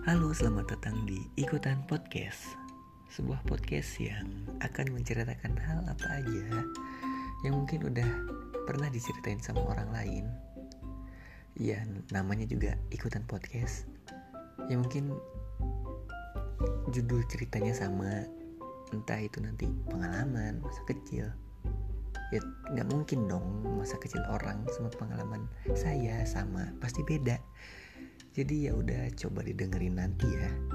Halo, selamat datang di Ikutan Podcast. Sebuah podcast yang akan menceritakan hal apa aja Yang mungkin udah pernah diceritain sama orang lain. Ya, namanya juga Ikutan Podcast. Ya mungkin judul ceritanya sama. Entah itu nanti pengalaman, masa kecil. Ya nggak mungkin dong masa kecil orang sama pengalaman saya sama. Pasti beda jadi ya udah coba didengerin nanti ya